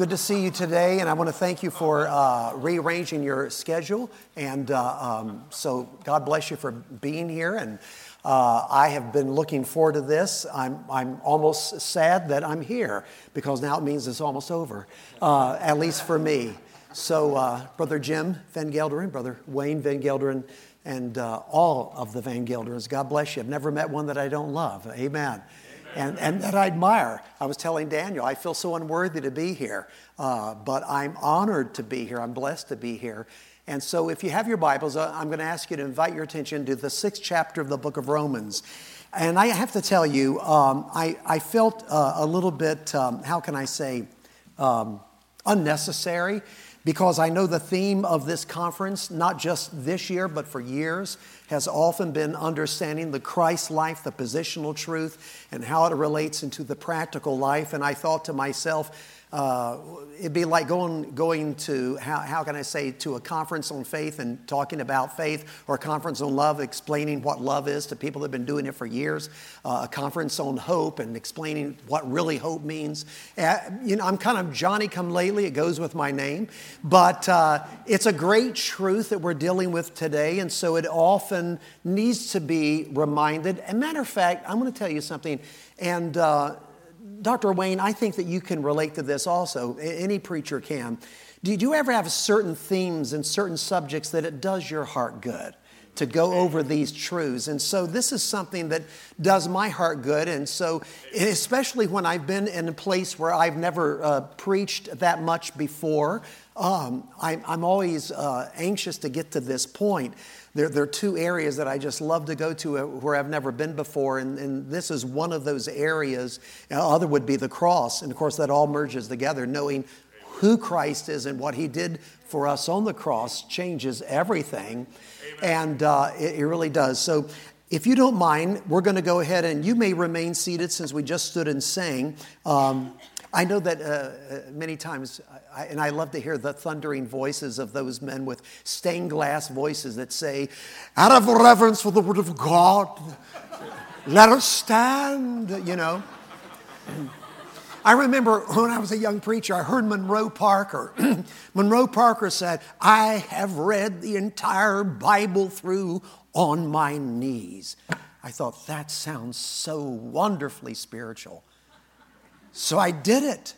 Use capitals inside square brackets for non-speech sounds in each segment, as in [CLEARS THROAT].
Good to see you today, and I want to thank you for uh, rearranging your schedule. And uh, um, so, God bless you for being here. And uh, I have been looking forward to this. I'm, I'm almost sad that I'm here because now it means it's almost over, uh, at least for me. So, uh, Brother Jim Van Gelderen, Brother Wayne Van Gelderen, and uh, all of the Van Gelderens, God bless you. I've never met one that I don't love. Amen and, and that I admire. I was telling Daniel, I feel so unworthy to be here, uh, but I'm honored to be here. I'm blessed to be here. And so, if you have your Bibles, uh, I'm going to ask you to invite your attention to the sixth chapter of the book of Romans. And I have to tell you, um, I, I felt uh, a little bit, um, how can I say, um, unnecessary because I know the theme of this conference, not just this year, but for years, has often been understanding the Christ life, the positional truth, and how it relates into the practical life. And I thought to myself, uh, it'd be like going, going to, how, how can I say, to a conference on faith and talking about faith, or a conference on love, explaining what love is to people that have been doing it for years, uh, a conference on hope and explaining what really hope means. Uh, you know, I'm kind of Johnny come lately, it goes with my name, but uh, it's a great truth that we're dealing with today, and so it often needs to be reminded. And matter of fact, I'm going to tell you something, and uh, Dr. Wayne, I think that you can relate to this also. Any preacher can. Do you ever have certain themes and certain subjects that it does your heart good? to go over these truths. And so this is something that does my heart good. And so, especially when I've been in a place where I've never uh, preached that much before, um, I, am always uh, anxious to get to this point. There, there, are two areas that I just love to go to uh, where I've never been before, and, and this is one of those areas. The other would be the cross. And of course, that all merges together, knowing who Christ is and what he did for us on the cross changes everything. Amen. And uh, it, it really does. So, if you don't mind, we're going to go ahead and you may remain seated since we just stood and sang. Um, I know that uh, uh, many times, I, and I love to hear the thundering voices of those men with stained glass voices that say, out of reverence for the Word of God, let us stand, you know. I remember when I was a young preacher, I heard Monroe Parker. [CLEARS THROAT] Monroe Parker said, I have read the entire Bible through on my knees. I thought, that sounds so wonderfully spiritual. So I did it.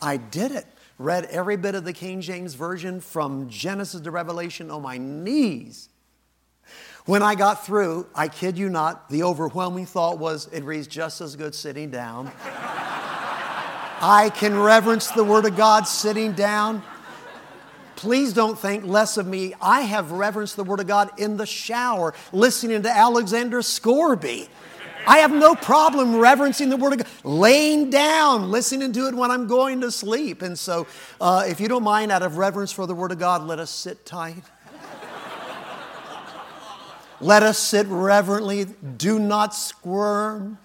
I did it. Read every bit of the King James Version from Genesis to Revelation on my knees. When I got through, I kid you not, the overwhelming thought was it reads just as good sitting down. I can reverence the Word of God sitting down. Please don't think less of me. I have reverenced the Word of God in the shower, listening to Alexander Scourby. I have no problem reverencing the Word of God, laying down, listening to it when I'm going to sleep. And so, uh, if you don't mind, out of reverence for the Word of God, let us sit tight. let us sit reverently. Do not squirm.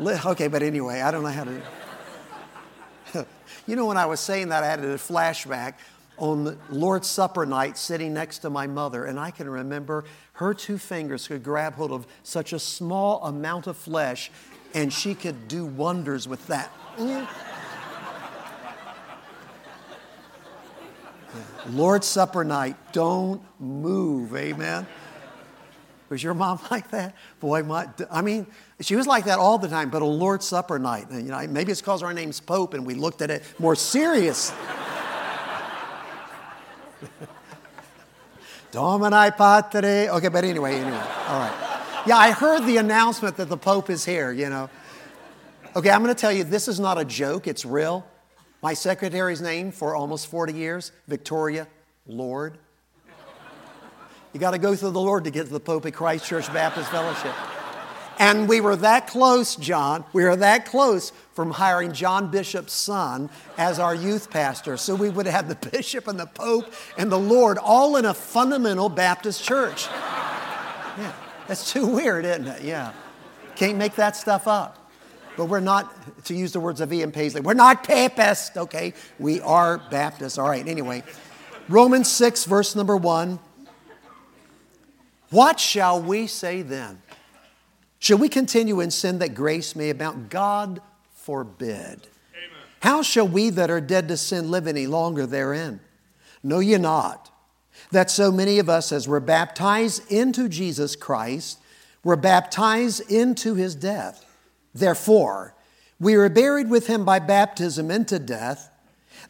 Okay, but anyway, I don't know how to. [LAUGHS] you know, when I was saying that, I had a flashback on the Lord's Supper night sitting next to my mother, and I can remember her two fingers could grab hold of such a small amount of flesh, and she could do wonders with that. Mm. Yeah. Lord's Supper night, don't move, amen. Was your mom [LAUGHS] like that? Boy, my, I mean, she was like that all the time, but on Lord's Supper night, you know, maybe it's because our name's Pope and we looked at it more serious. [LAUGHS] Domini Patre. Okay, but anyway, anyway. All right. Yeah, I heard the announcement that the Pope is here, you know. Okay, I'm going to tell you this is not a joke, it's real. My secretary's name for almost 40 years, Victoria Lord. You got to go through the Lord to get to the Pope at Christ Church Baptist Fellowship. And we were that close, John, we were that close from hiring John Bishop's son as our youth pastor. So we would have the [LAUGHS] bishop and the pope and the Lord all in a fundamental Baptist church. Yeah, that's too weird, isn't it? Yeah. Can't make that stuff up. But we're not, to use the words of Ian Paisley, we're not papists, okay? We are Baptists. All right, anyway. Romans 6, verse number 1. What shall we say then? Shall we continue in sin that grace may abound? God forbid. Amen. How shall we that are dead to sin live any longer therein? Know ye not that so many of us, as were baptized into Jesus Christ, were baptized into his death? Therefore, we were buried with him by baptism into death,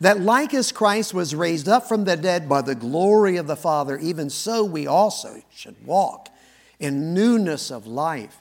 that like as Christ was raised up from the dead by the glory of the Father, even so we also should walk in newness of life.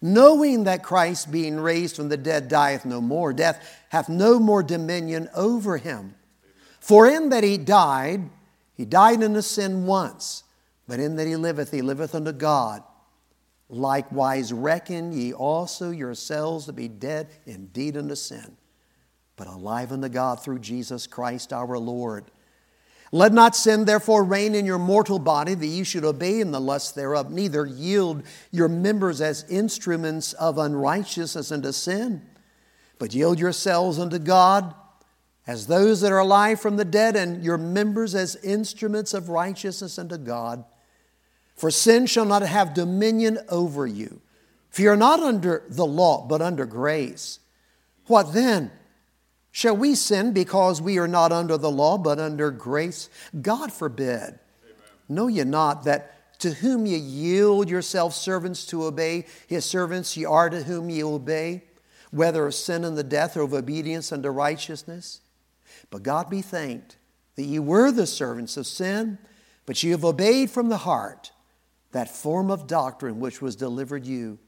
knowing that Christ, being raised from the dead, dieth no more. Death hath no more dominion over him. For in that he died, he died in the sin once, but in that he liveth, he liveth unto God. Likewise, reckon ye also yourselves to be dead indeed unto sin, but alive unto God through Jesus Christ our Lord. Let not sin therefore reign in your mortal body, that ye should obey in the lust thereof, neither yield your members as instruments of unrighteousness unto sin, but yield yourselves unto God as those that are alive from the dead, and your members as instruments of righteousness unto God. For sin shall not have dominion over you. For you are not under the law, but under grace. What then? Shall we sin because we are not under the law, but under grace? God forbid. Amen. Know ye not that to whom ye yield yourselves servants to obey, his servants ye are to whom ye obey, whether of sin and the death or of obedience unto righteousness? But God be thanked that ye were the servants of sin, but ye have obeyed from the heart that form of doctrine which was delivered you.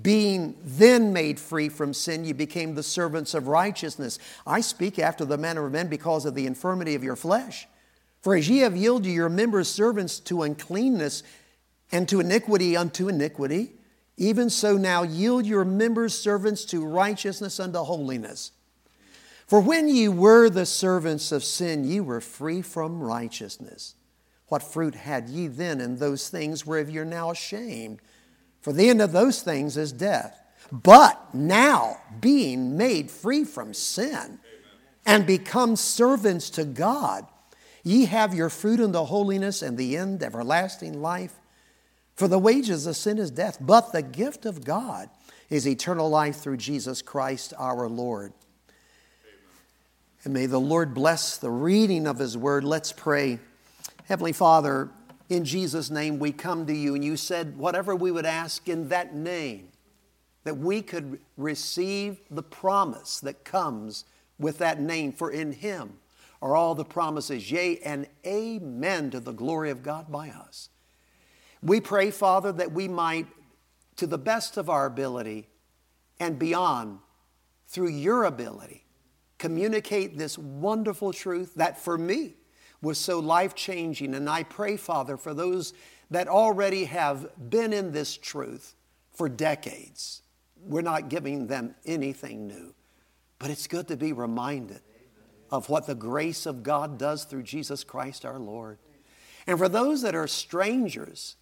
Being then made free from sin, you became the servants of righteousness. I speak after the manner of men because of the infirmity of your flesh. For as ye have yielded your members servants to uncleanness and to iniquity unto iniquity, even so now yield your members servants to righteousness unto holiness. For when ye were the servants of sin, ye were free from righteousness. What fruit had ye then in those things whereof ye are now ashamed? For the end of those things is death. But now, being made free from sin and become servants to God, ye have your fruit in the holiness and the end everlasting life. For the wages of sin is death, but the gift of God is eternal life through Jesus Christ our Lord. And may the Lord bless the reading of His word. Let's pray. Heavenly Father, in Jesus' name we come to you, and you said whatever we would ask in that name, that we could receive the promise that comes with that name, for in Him are all the promises, yea, and amen to the glory of God by us. We pray, Father, that we might, to the best of our ability and beyond, through your ability, communicate this wonderful truth that for me was so life changing. And I pray, Father, for those that already have been in this truth for decades. We're not giving them anything new, but it's good to be reminded of what the grace of God does through Jesus Christ our Lord. And for those that are strangers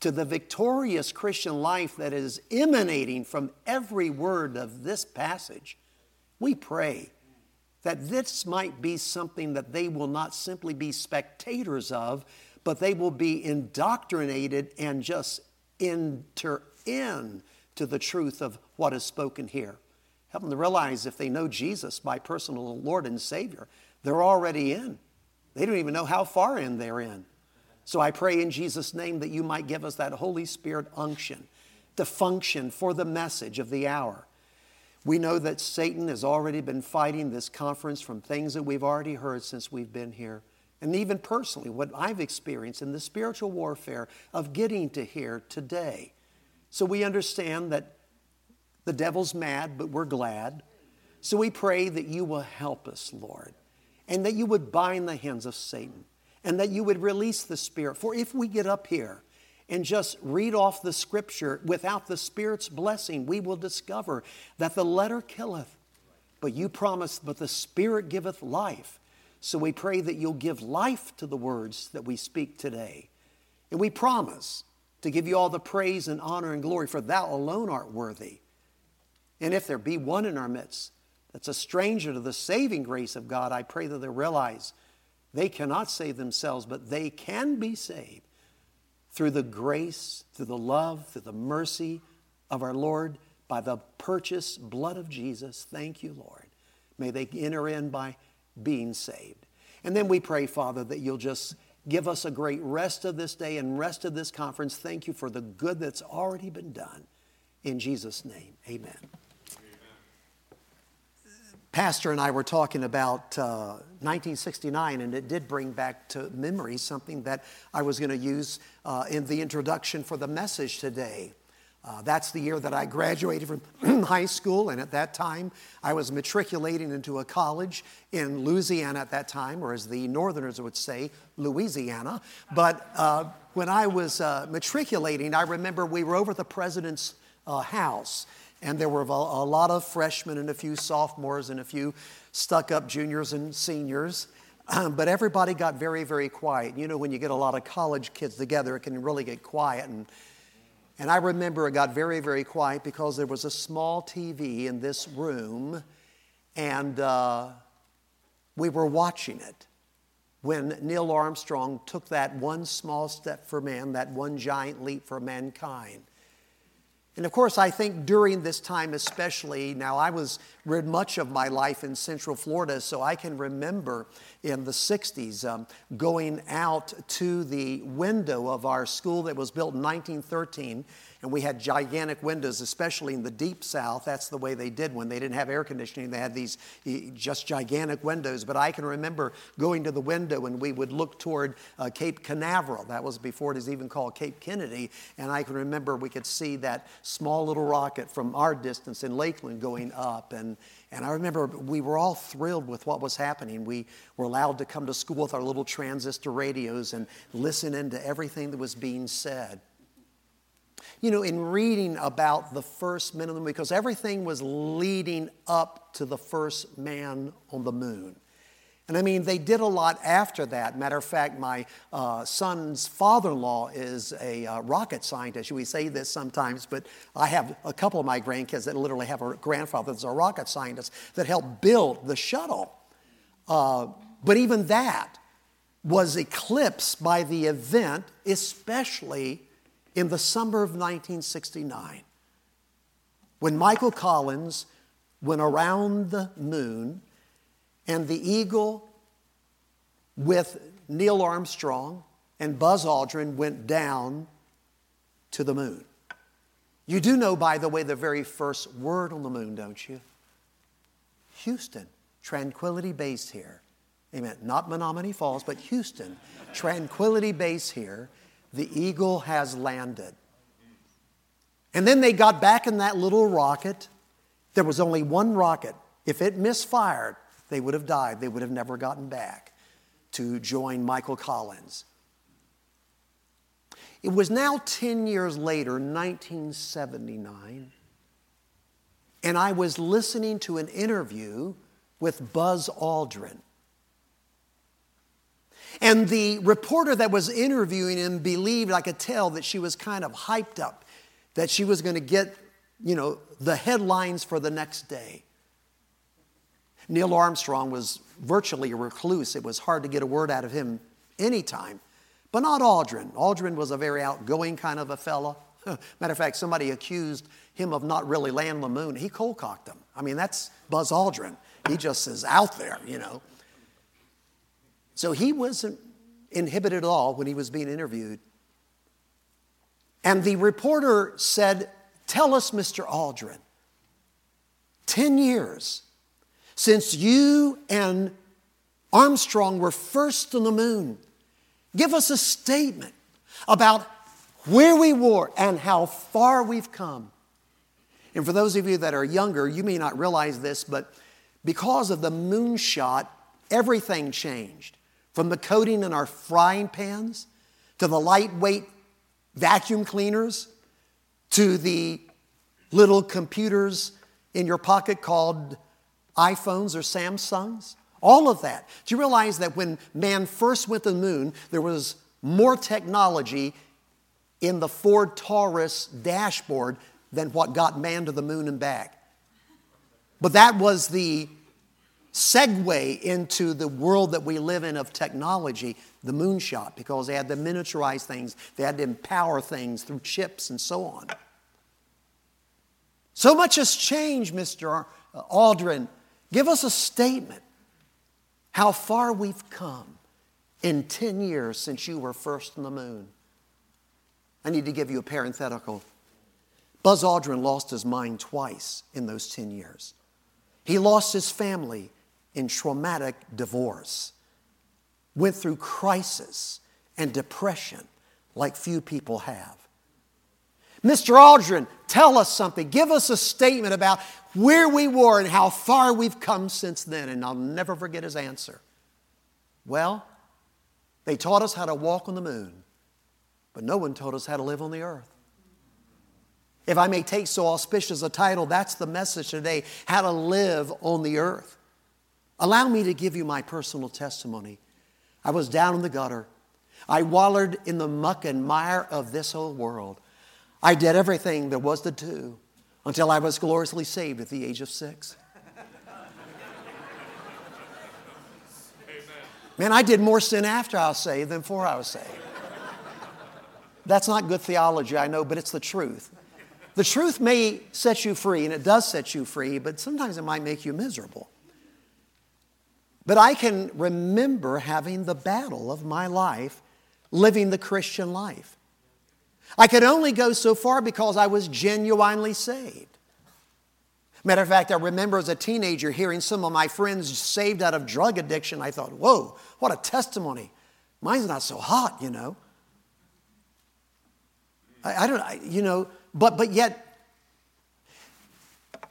to the victorious Christian life that is emanating from every word of this passage, we pray that this might be something that they will not simply be spectators of, but they will be indoctrinated and just enter in to the truth of what is spoken here. Help them to realize if they know Jesus, my personal Lord and Savior, they're already in. They don't even know how far in they're in. So I pray in Jesus' name that you might give us that Holy Spirit unction to function for the message of the hour we know that Satan has already been fighting this conference from things that we've already heard since we've been here. And even personally, what I've experienced in the spiritual warfare of getting to here today. So we understand that the devil's mad, but we're glad. So we pray that you will help us, Lord, and that you would bind the hands of Satan, and that you would release the Spirit. For if we get up here and just read off the scripture without the Spirit's blessing, we will discover that the letter killeth, but you promise, but the Spirit giveth life. So we pray that you'll give life to the words that we speak today. And we promise to give you all the praise and honor and glory, for thou alone art worthy. And if there be one in our midst that's a stranger to the saving grace of God, I pray that they realize they cannot save themselves, but they can be saved through the grace, through the love, through the mercy of our Lord by the purchased blood of Jesus. Thank you, Lord. May they enter in by being saved. And then we pray, Father, that you'll just give us a great rest of this day and rest of this conference. Thank you for the good that's already been done. In Jesus' name, amen. Pastor and I were talking about uh, 1969, and it did bring back to memory something that I was going to use uh, in the introduction for the message today. Uh, that's the year that I graduated from [CLEARS THROAT] high school, and at that time I was matriculating into a college in Louisiana at that time, or as the Northerners would say, Louisiana. But uh, when I was uh, matriculating, I remember we were over at the president's uh, house and there were a, lot of freshmen and a few sophomores and a few stuck up juniors and seniors. Um, [CLEARS THROAT] but everybody got very, very quiet. You know, when you get a lot of college kids together, it can really get quiet. And, and I remember it got very, very quiet because there was a small TV in this room, and uh, we were watching it when Neil Armstrong took that one small step for man, that one giant leap for mankind. And of course, I think during this time, especially, now I was read much of my life in Central Florida, so I can remember in the 60s um, going out to the window of our school that was built in 1913 and we had gigantic windows, especially in the deep south. That's the way they did when they didn't have air conditioning. They had these just gigantic windows. But I can remember going to the window and we would look toward uh, Cape Canaveral. That was before it was even called Cape Kennedy. And I can remember we could see that small little rocket from our distance in Lakeland going up. And, and I remember we were all thrilled with what was happening. We were allowed to come to school with our little transistor radios and listen into everything that was being said. You know, in reading about the first men on the moon, because everything was leading up to the first man on the moon. And I mean, they did a lot after that. Matter of fact, my uh, son's father in law is a uh, rocket scientist. We say this sometimes, but I have a couple of my grandkids that literally have a grandfather that's a rocket scientist that helped build the shuttle. Uh, but even that was eclipsed by the event, especially in the summer of 1969 when Michael Collins went around the moon and the Eagle with Neil Armstrong and Buzz Aldrin went down to the moon. You do know, by the way, the very first word on the moon, don't you? Houston, tranquility base here. Amen. Not Menomonee Falls, but Houston, tranquility base here the eagle has landed. And then they got back in that little rocket. There was only one rocket. If it misfired, they would have died. They would have never gotten back to join Michael Collins. It was now 10 years later, 1979, and I was listening to an interview with Buzz Aldrin. And the reporter that was interviewing him believed, I could tell, that she was kind of hyped up, that she was going to get, you know, the headlines for the next day. Neil Armstrong was virtually a recluse. It was hard to get a word out of him anytime. But not Aldrin. Aldrin was a very outgoing kind of a fella. [LAUGHS] Matter of fact, somebody accused him of not really landing the moon. He cold cocked them. I mean, that's Buzz Aldrin. He just is out there, you know. So he wasn't inhibited at all when he was being interviewed. And the reporter said, Tell us, Mr. Aldrin, 10 years since you and Armstrong were first on the moon. Give us a statement about where we were and how far we've come. And for those of you that are younger, you may not realize this, but because of the moonshot, everything changed. From the coating in our frying pans to the lightweight vacuum cleaners to the little computers in your pocket called iPhones or Samsungs, All of that. Do you realize that when man first went to the moon, there was more technology in the Ford Taurus dashboard than what got man to the moon and back? But that was the segue into the world that we live in of technology, the moonshot, because they had to miniaturize things, they had to empower things through chips and so on. So much has changed, Mr. Uh, Aldrin. Give us a statement how far we've come in 10 years since you were first on the moon. I need to give you a parenthetical. Buzz Aldrin lost his mind twice in those 10 years. He lost his family in traumatic divorce, went through crisis and depression like few people have. Mr. Aldrin, tell us something. Give us a statement about where we were and how far we've come since then. And I'll never forget his answer. Well, they taught us how to walk on the moon, but no one taught us how to live on the earth. If I may take so auspicious a title, that's the message today how to live on the earth. Allow me to give you my personal testimony. I was down in the gutter. I wallowed in the muck and mire of this whole world. I did everything there was to do until I was gloriously saved at the age of six. Man, I did more sin after I was saved than before I was saved. That's not good theology, I know, but it's the truth. The truth may set you free, and it does set you free, but sometimes it might make you miserable. But I can remember having the battle of my life, living the Christian life. I could only go so far because I was genuinely saved. Matter of fact, I remember as a teenager hearing some of my friends saved out of drug addiction. I thought, whoa, what a testimony. Mine's not so hot, you know. I, I don't, I, you know, but, but yet,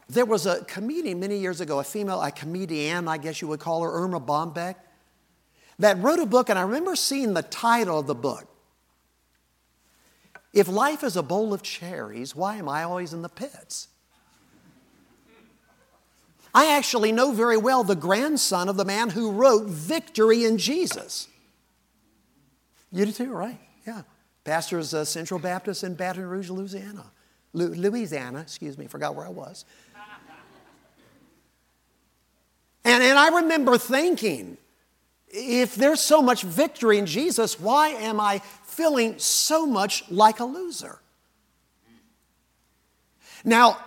there was a comedian many years ago, a female, a comedian, I guess you would call her, Erma Bombeck, that wrote a book, and I remember seeing the title of the book. If life is a bowl of cherries, why am I always in the pits? I actually know very well the grandson of the man who wrote Victory in Jesus. You do too, right? Yeah. Pastor's uh, Central Baptist in Baton Rouge, Louisiana. Louisiana, excuse me, forgot where I was. And, and I remember thinking, if there's so much victory in Jesus, why am I feeling so much like a loser? Now,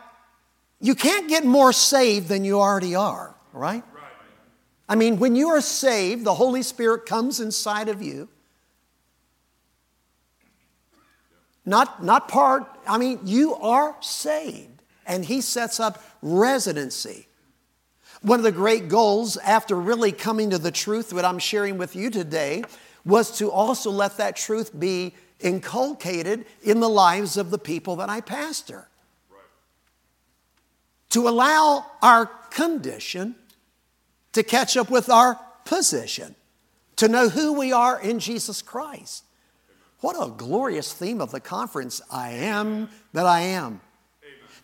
you can't get more saved than you already are, right? I mean, when you are saved, the Holy Spirit comes inside of you. Not, not part, I mean, you are saved, and He sets up residency. One of the great goals after really coming to the truth, what I'm sharing with you today, was to also let that truth be inculcated in the lives of the people that I pastor. Right. To allow our condition to catch up with our position, to know who we are in Jesus Christ. What a glorious theme of the conference. I am that I am.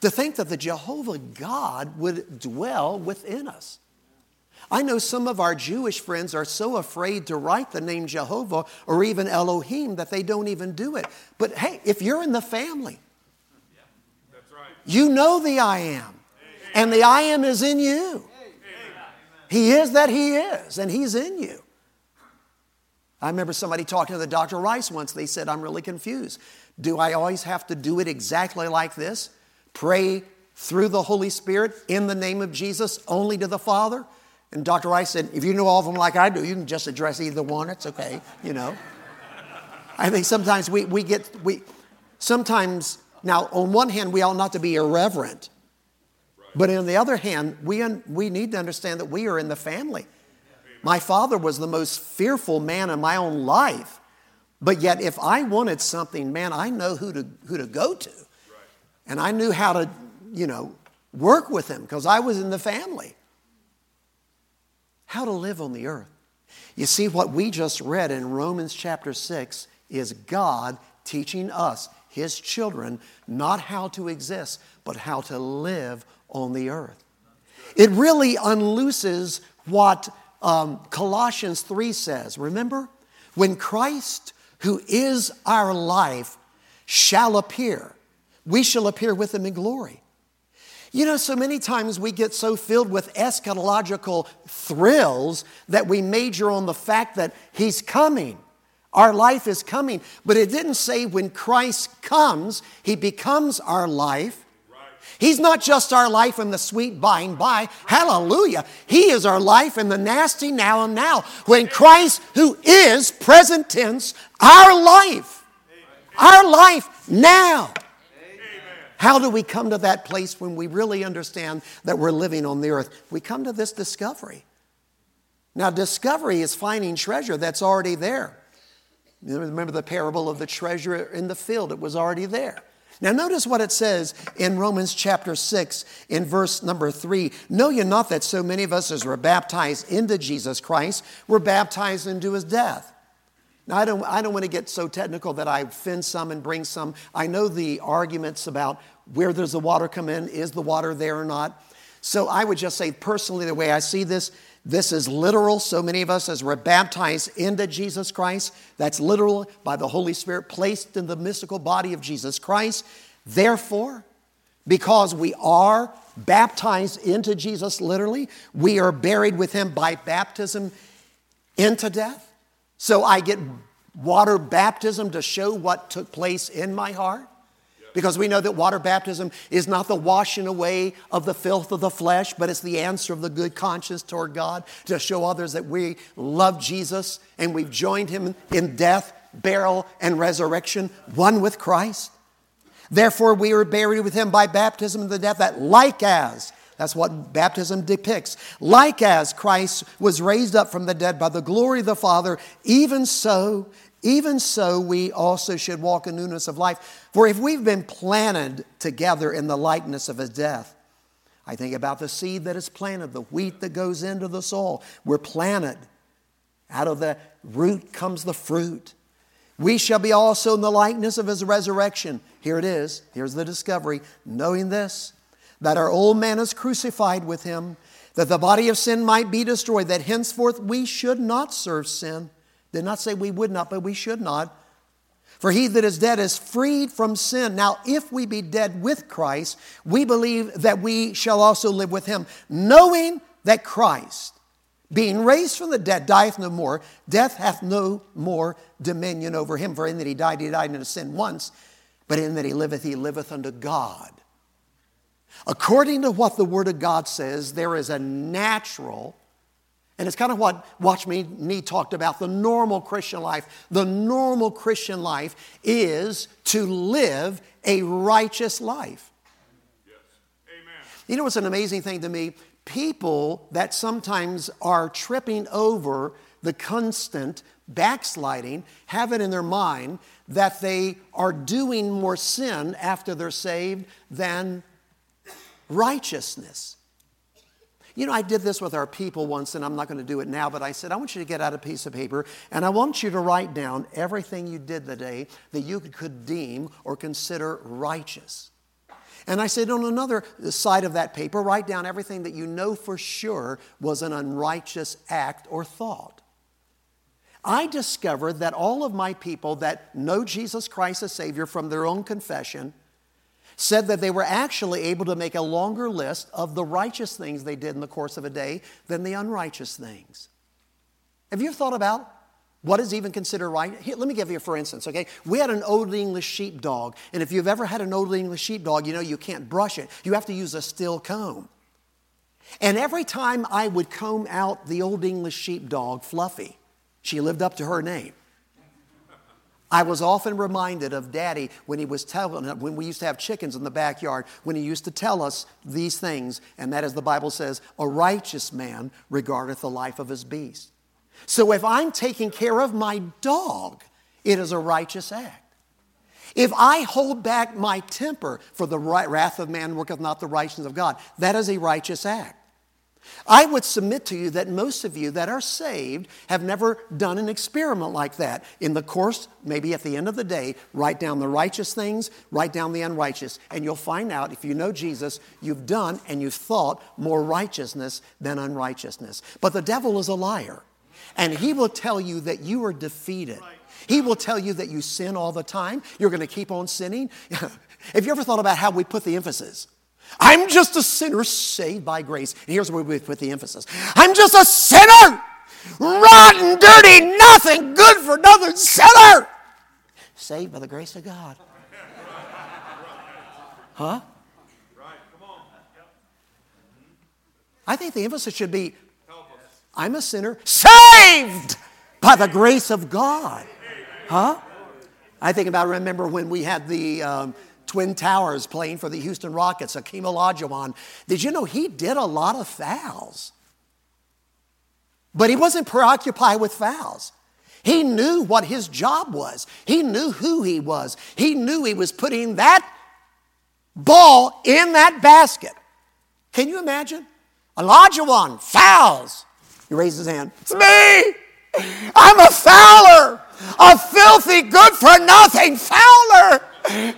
To think that the Jehovah God would dwell within us. I know some of our Jewish friends are so afraid to write the name Jehovah or even Elohim that they don't even do it. But hey, if you're in the family, you know the I am, and the I am is in you. He is that He is, and He's in you. I remember somebody talking to the Dr. Rice once. They said, I'm really confused. Do I always have to do it exactly like this? Pray through the Holy Spirit in the name of Jesus only to the Father? And Dr. Rice said, if you know all of them like I do, you can just address either one. It's okay, you know. I think sometimes we, we get, we, sometimes, now on one hand, we ought not to be irreverent. But on the other hand, we, un, we need to understand that we are in the family. My father was the most fearful man in my own life. But yet, if I wanted something, man, I know who to, who to go to. And I knew how to, you know, work with him because I was in the family. How to live on the earth. You see, what we just read in Romans chapter 6 is God teaching us, his children, not how to exist, but how to live on the earth. It really unlooses what um, Colossians 3 says. Remember? When Christ, who is our life, shall appear, we shall appear with him in glory. You know, so many times we get so filled with eschatological thrills that we major on the fact that he's coming. Our life is coming. But it didn't say when Christ comes, he becomes our life. He's not just our life in the sweet by and by. Hallelujah. He is our life in the nasty now and now. When Christ, who is present tense, our life, our life now. How do we come to that place when we really understand that we're living on the earth? We come to this discovery. Now, discovery is finding treasure that's already there. Remember the parable of the treasure in the field, it was already there. Now, notice what it says in Romans chapter 6, in verse number 3. Know ye not that so many of us as were baptized into Jesus Christ were baptized into his death? Now, I don't, I don't want to get so technical that I offend some and bring some. I know the arguments about where does the water come in, is the water there or not. So I would just say, personally, the way I see this, this is literal. So many of us, as we're baptized into Jesus Christ, that's literal by the Holy Spirit placed in the mystical body of Jesus Christ. Therefore, because we are baptized into Jesus literally, we are buried with him by baptism into death. So I get water baptism to show what took place in my heart. Because we know that water baptism is not the washing away of the filth of the flesh, but it's the answer of the good conscience toward God to show others that we love Jesus and we've joined him in death, burial, and resurrection, one with Christ. Therefore, we are buried with him by baptism in the death that, like as, that's what baptism depicts, like as Christ was raised up from the dead by the glory of the Father, even so even so, we also should walk in newness of life. For if we've been planted together in the likeness of his death, I think about the seed that is planted, the wheat that goes into the soil. We're planted. Out of the root comes the fruit. We shall be also in the likeness of his resurrection. Here it is. Here's the discovery. Knowing this, that our old man is crucified with him, that the body of sin might be destroyed, that henceforth we should not serve sin did not say we would not, but we should not. For he that is dead is freed from sin. Now, if we be dead with Christ, we believe that we shall also live with him, knowing that Christ, being raised from the dead, dieth no more. Death hath no more dominion over him. For in that he died, he died into sin once, but in that he liveth, he liveth unto God. According to what the Word of God says, there is a natural and it's kind of what Watchman Nee talked about the normal Christian life. The normal Christian life is to live a righteous life. Yes. Amen. You know what's an amazing thing to me? People that sometimes are tripping over the constant backsliding have it in their mind that they are doing more sin after they're saved than righteousness. You know, I did this with our people once, and I'm not going to do it now, but I said, I want you to get out a piece of paper, and I want you to write down everything you did the day that you could deem or consider righteous. And I said, on another side of that paper, write down everything that you know for sure was an unrighteous act or thought. I discovered that all of my people that know Jesus Christ as Savior from their own confession said that they were actually able to make a longer list of the righteous things they did in the course of a day than the unrighteous things. Have you thought about what is even considered right? Here, let me give you for instance, okay? We had an Old English sheepdog, and if you've ever had an Old English sheepdog, you know you can't brush it. You have to use a steel comb. And every time I would comb out the Old English sheepdog, Fluffy, she lived up to her name. I was often reminded of Daddy when he was telling, when we used to have chickens in the backyard, when he used to tell us these things, and that is the Bible says, a righteous man regardeth the life of his beast. So if I'm taking care of my dog, it is a righteous act. If I hold back my temper, for the wrath of man worketh not the righteousness of God, that is a righteous act. I would submit to you that most of you that are saved have never done an experiment like that. In the course, maybe at the end of the day, write down the righteous things, write down the unrighteous, and you'll find out if you know Jesus, you've done and you've thought more righteousness than unrighteousness. But the devil is a liar, and he will tell you that you are defeated. He will tell you that you sin all the time. You're going to keep on sinning. [LAUGHS] Have you ever thought about how we put the emphasis? I'm just a sinner saved by grace. And here's where we put the emphasis I'm just a sinner, rotten, dirty, nothing, good for nothing sinner, saved by the grace of God. Huh? I think the emphasis should be I'm a sinner saved by the grace of God. Huh? I think about remember when we had the um, Twin Towers playing for the Houston Rockets, Akeem Olajuwon. Did you know he did a lot of fouls? But he wasn't preoccupied with fouls. He knew what his job was. He knew who he was. He knew he was putting that ball in that basket. Can you imagine? Olajuwon fouls. He raises his hand. It's me. I'm a fouler, a filthy, good for nothing fouler. I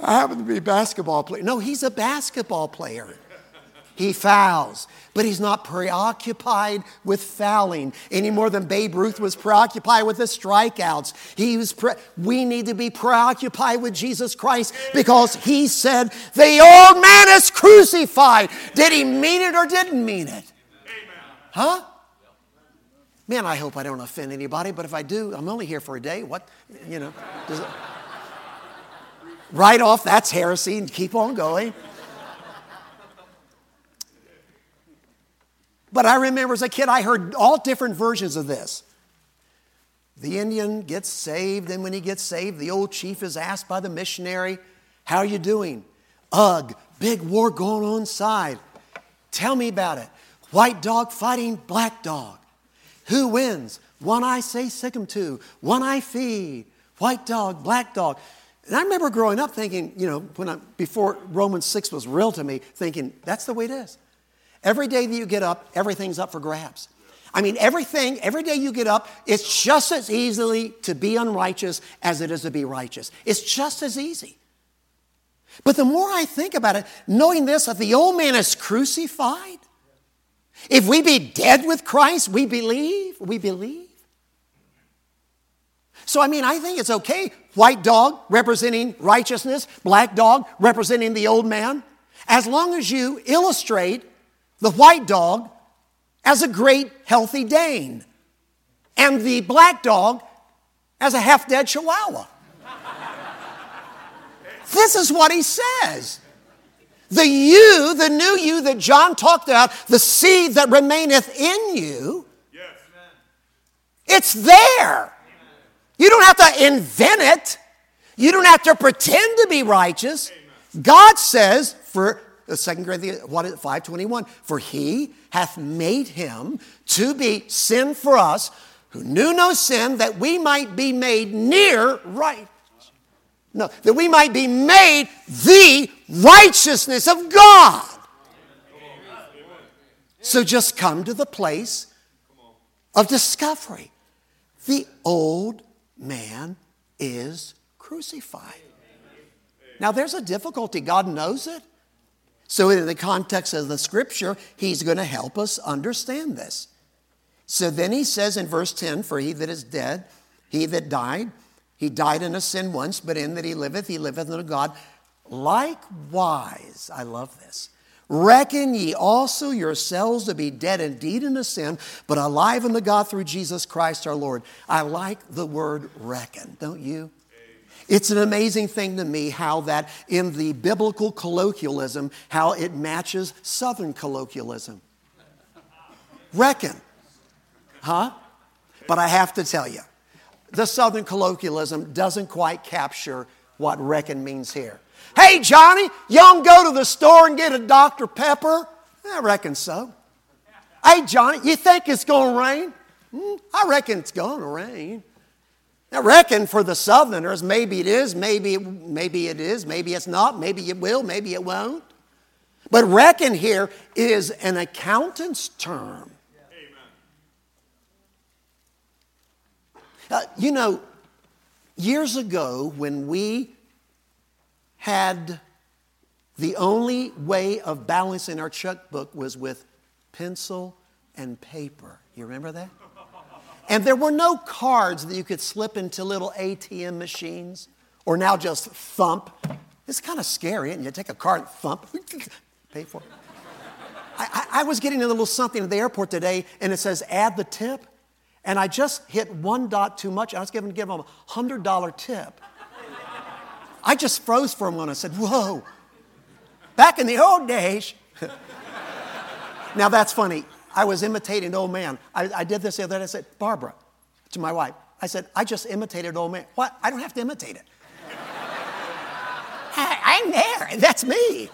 happen to be a basketball player. No, he's a basketball player. He fouls, but he's not preoccupied with fouling any more than Babe Ruth was preoccupied with the strikeouts. He was pre- we need to be preoccupied with Jesus Christ because he said, The old man is crucified. Did he mean it or didn't mean it? Huh? Man, I hope I don't offend anybody, but if I do, I'm only here for a day. What, you know, right off, that's heresy, and keep on going. But I remember as a kid, I heard all different versions of this. The Indian gets saved, and when he gets saved, the old chief is asked by the missionary, How are you doing? Ugh, big war going on inside. Tell me about it. White dog fighting black dog. Who wins? One I say sick him to, one I feed. White dog, black dog. And I remember growing up thinking, you know, when I, before Romans 6 was real to me, thinking, that's the way it is. Every day that you get up, everything's up for grabs. I mean, everything, every day you get up, it's just as easily to be unrighteous as it is to be righteous. It's just as easy. But the more I think about it, knowing this, that the old man is crucified, if we be dead with Christ, we believe, we believe. So, I mean, I think it's okay. White dog representing righteousness, black dog representing the old man, as long as you illustrate the white dog as a great healthy Dane and the black dog as a half dead Chihuahua. this is what he says. The you, the new you that John talked about, the seed that remaineth in you, yes. it's there. You don't have to invent it. You don't have to pretend to be righteous. God says for the second Corinthians what is 521, for he hath made him to be sin for us who knew no sin, that we might be made near right no, that we might be made the righteousness of God. So just come to the place of discovery. The old man is crucified. Now, there's a difficulty. God knows it. So, in the context of the scripture, He's going to help us understand this. So then He says in verse 10 For he that is dead, he that died, he died in a sin once, but in that he liveth, he liveth unto God. Likewise, I love this. Reckon ye also yourselves to be dead indeed in a sin, but alive unto God through Jesus Christ our Lord. I like the word reckon, don't you? It's an amazing thing to me how that in the biblical colloquialism, how it matches Southern colloquialism. Reckon. Huh? But I have to tell you, the Southern colloquialism doesn't quite capture what reckon means here. Hey, Johnny, young go to the store and get a Dr. Pepper? I reckon so. Hey, Johnny, you think it's going to rain? Hmm, I reckon it's going to rain. I reckon for the Southerners, maybe it is, maybe, maybe it is, maybe it's not, maybe it will, maybe it won't. But reckon here is an accountant's term. Uh, you know, years ago when we had the only way of balancing our checkbook was with pencil and paper. You remember that? And there were no cards that you could slip into little ATM machines or now just thump. It's kind of scary, and you take a card and thump, [LAUGHS] pay for it. I, I, I was getting a little something at the airport today, and it says add the tip. And I just hit one dot too much. I was going to give them a $100 tip. I just froze for a moment. I said, Whoa, back in the old days. [LAUGHS] now that's funny. I was imitating old man. I, I did this the other day. I said, Barbara, to my wife, I said, I just imitated old man. What? I don't have to imitate it. I, I'm there. That's me.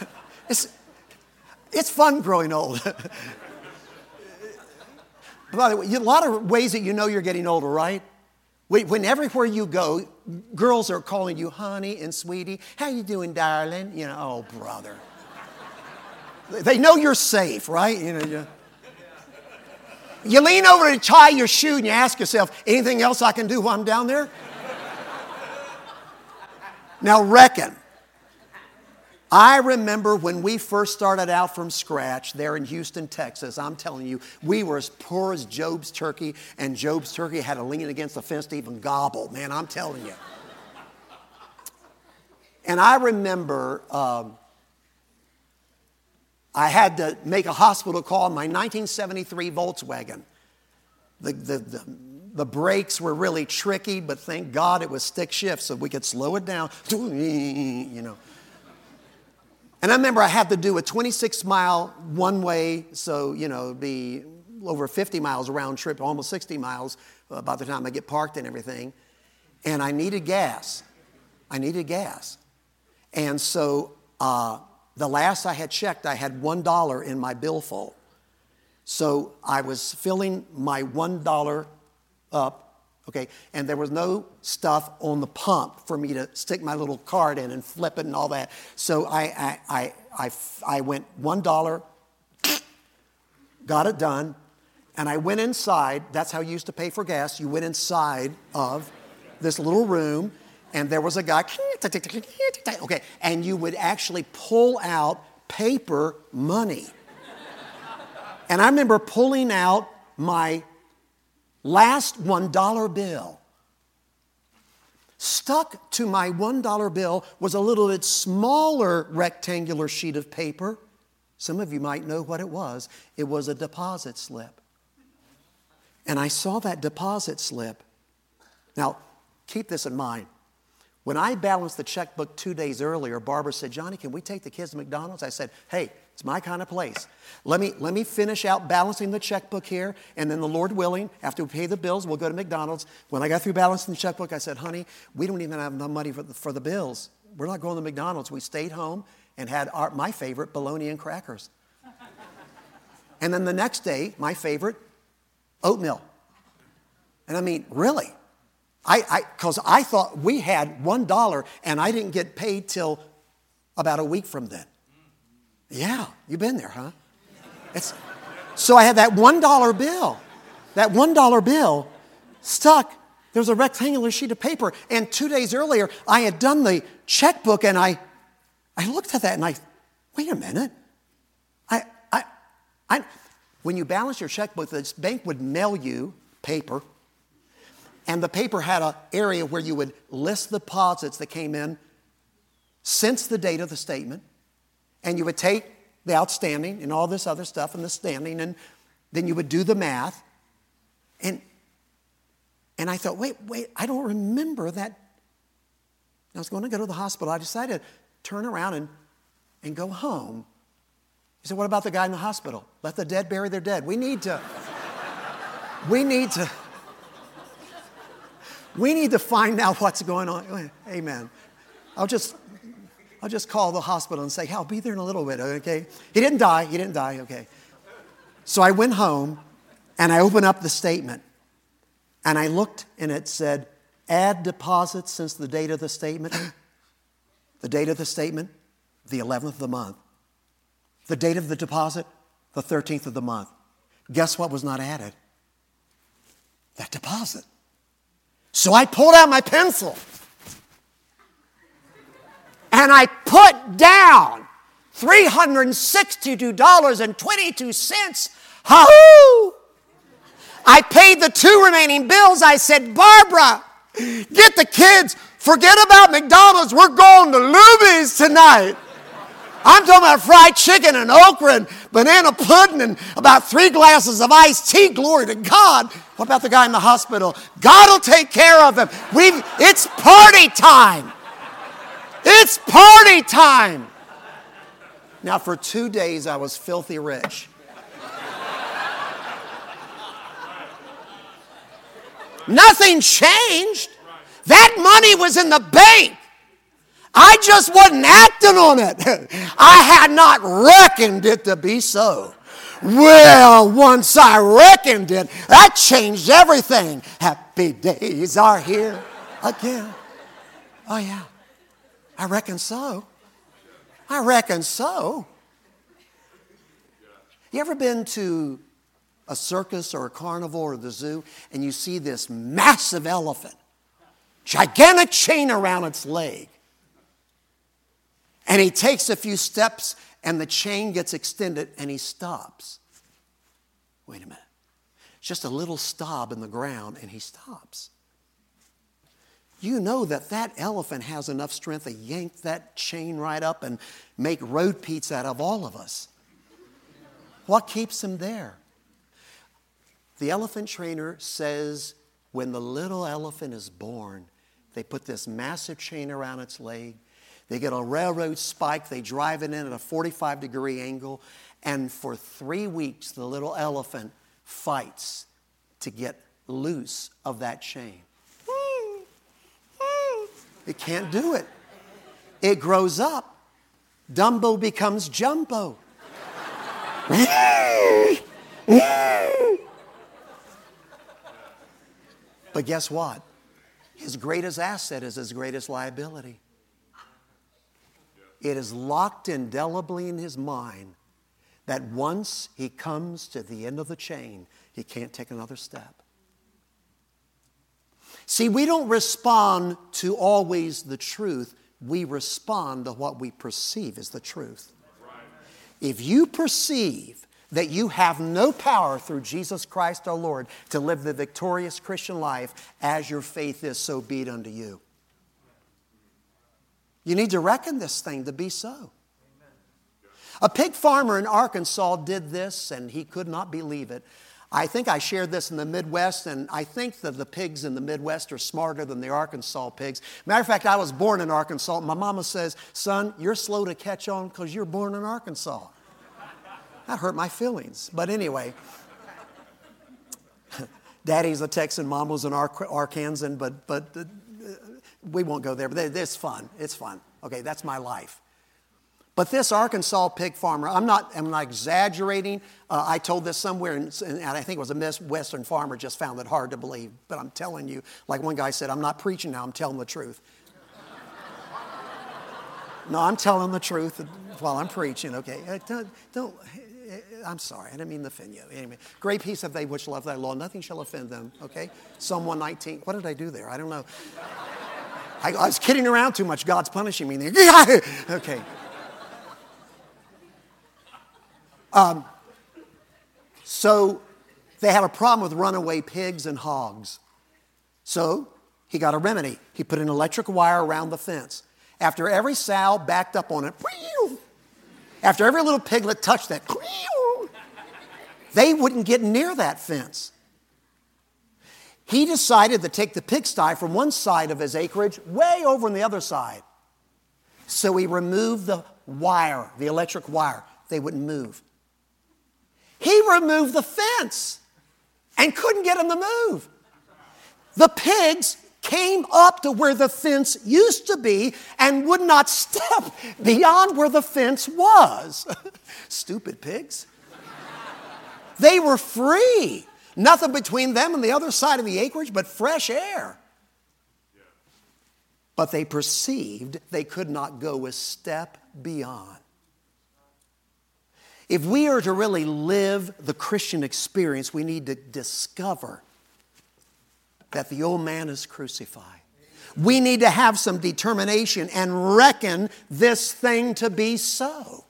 [LAUGHS] it's, it's fun growing old. [LAUGHS] By the way, a lot of ways that you know you're getting older, right? When everywhere you go, girls are calling you honey and sweetie. How you doing, darling? You know, oh, brother. They know you're safe, right? You know, you, you lean over to tie your shoe and you ask yourself, anything else I can do while I'm down there? now reckon. I remember when we first started out from scratch there in Houston, Texas. I'm telling you, we were as poor as Job's turkey, and Job's turkey had to lean against the fence to even gobble. Man, I'm telling you. And I remember um, I had to make a hospital call in my 1973 Volkswagen. The, the, the, the brakes were really tricky, but thank God it was stick shift so we could slow it down. [LAUGHS] You know. And I remember I had to do a 26 mile one way, so, you know, be over 50 miles round trip, almost 60 miles uh, by the time I get parked and everything. And I needed gas. I needed gas. And so uh, the last I had checked, I had $1 in my billfold. So I was filling my $1 up okay? And there was no stuff on the pump for me to stick my little card in and flip it and all that. So I, I, I, I, I went $1, got it done, and I went inside. That's how you used to pay for gas. You went inside of this little room, and there was a guy, okay, and you would actually pull out paper money. And I remember pulling out my last $1 bill. Stuck to my $1 bill was a little bit smaller rectangular sheet of paper. Some of you might know what it was. It was a deposit slip. And I saw that deposit slip. Now, keep this in mind. When I balanced the checkbook two days earlier, Barbara said, Johnny, can we take the kids to McDonald's? I said, hey, it's my kind of place. Let me, let me finish out balancing the checkbook here, and then the Lord willing, after we pay the bills, we'll go to McDonald's. When I got through balancing the checkbook, I said, honey, we don't even have enough money for the, for the bills. We're not going to McDonald's. We stayed home and had our, my favorite, bologna and crackers. [LAUGHS] and then the next day, my favorite, oatmeal. And I mean, really? I, because I, I thought we had $1 and I didn't get paid till about a week from then. Yeah, you've been there, huh? It's, so I had that $1 bill. That $1 bill stuck. There was a rectangular sheet of paper. And two days earlier, I had done the checkbook and I, I looked at that and I, wait a minute. I, I, I, when you balance your checkbook, the bank would mail you paper. And the paper had an area where you would list the deposits that came in since the date of the statement and you would take the outstanding and all this other stuff and the standing, and then you would do the math. And, and I thought, wait, wait, I don't remember that. I was going to go to the hospital. I decided to turn around and, and go home. He said, What about the guy in the hospital? Let the dead bury their dead. We need to, we need to, we need to find out what's going on. Amen. I'll just I'll just call the hospital and say, hey, I'll be there in a little bit, okay? He didn't die. He didn't die, okay? So I went home and I opened up the statement and I looked and it said, add deposits since the date of the statement. the date of the statement, the 11th of the month. The date of the deposit, the 13th of the month. Guess what was not added? That deposit. So I pulled out my pencil and I put down $362.22. Hahoo! I paid the two remaining bills. I said, Barbara, get the kids. Forget about McDonald's. We're going to Luby's tonight. I'm talking about fried chicken and okra and banana pudding and about three glasses of iced tea. Glory to God. What about the guy in the hospital? God will take care of him. We've, it's party time. It's party time. Now, for two days, I was filthy rich. Nothing changed. That money was in the bank. I just wasn't acting on it. [LAUGHS] I had not reckoned it to be so. Well, once I reckoned it, that changed everything. Happy days are here again. Oh, yeah. I reckon so. I reckon so. You ever been to a circus or a carnival or the zoo and you see this massive elephant, gigantic chain around its leg? And he takes a few steps and the chain gets extended and he stops. Wait a minute. It's just a little stop in the ground and he stops you know that that elephant has enough strength to yank that chain right up and make road pizza out of all of us. What keeps him there? The elephant trainer says when the little elephant is born, they put this massive chain around its leg. They get a railroad spike, they drive it in at a 45 degree angle, and for three weeks, the little elephant fights to get loose of that chain. It can't do it. It grows up. Dumbo becomes Jumbo. but guess what? His greatest asset is his greatest liability. It is locked indelibly in his mind that once he comes to the end of the chain, he can't take another step. See, we don't respond to always the truth, we respond to what we perceive as the truth. If you perceive that you have no power through Jesus Christ our Lord to live the victorious Christian life as your faith is, so be it unto you. You need to reckon this thing to be so. A pig farmer in Arkansas did this, and he could not believe it. I think I shared this in the Midwest, and I think that the pigs in the Midwest are smarter than the Arkansas pigs. Matter of fact, I was born in Arkansas. My mama says, Son, you're slow to catch on because you're born in Arkansas. That hurt my feelings. But anyway, [LAUGHS] Daddy's a Texan, Mom was an Arkansan, but, but uh, we won't go there. But it's fun. It's fun. Okay, that's my life. But this Arkansas pig farmer, I'm not, I'm not exaggerating. Uh, I told this somewhere, and, and I think it was a Midwestern farmer just found it hard to believe. But I'm telling you, like one guy said, I'm not preaching now, I'm telling the truth. no, I'm telling the truth while I'm preaching, okay? Uh, don't, don't, uh, I'm sorry, I didn't mean to offend you. Anyway, great peace have they which love thy law, nothing shall offend them, okay? Psalm 119. What did I do there? I don't know. I, I was kidding around too much. God's punishing me [LAUGHS] okay. Um, so they had a problem with runaway pigs and hogs. So he got a remedy. He put an electric wire around the fence. After every sow backed up on it, after every little piglet touched that, they wouldn't get near that fence. He decided to take the pigsty from one side of his acreage way over on the other side. So he removed the wire, the electric wire. They wouldn't move. He removed the fence and couldn't get them to move. The pigs came up to where the fence used to be and would not [LAUGHS] step beyond where the fence was. [LAUGHS] Stupid pigs. They were free. Nothing between them and the other side of the acreage but fresh air. but they perceived they could not go a step beyond. If we are to really live the Christian experience, we need to discover that the old man is crucified. We need to have some determination and reckon this thing to be so.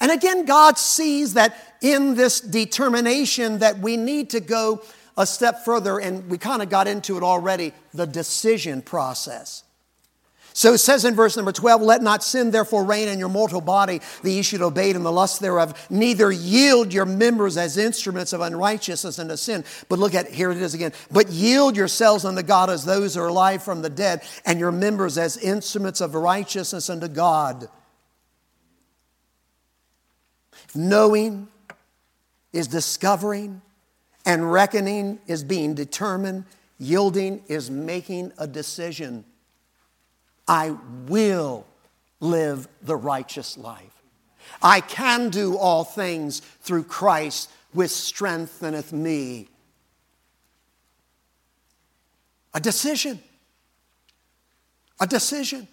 And again, God sees that in this determination that we need to go a step further, and we kind of got into it already the decision process. So it says in verse number 12, Let not sin therefore reign in your mortal body, that ye should obey in the lust thereof. Neither yield your members as instruments of unrighteousness unto sin. But look at, here it is again. But yield yourselves unto God as those who are alive from the dead, and your members as instruments of righteousness unto God. Knowing is discovering, and reckoning is being determined. Yielding is making a decision. I will live the righteous life. I can do all things through Christ which strengtheneth me. A decision. A decision.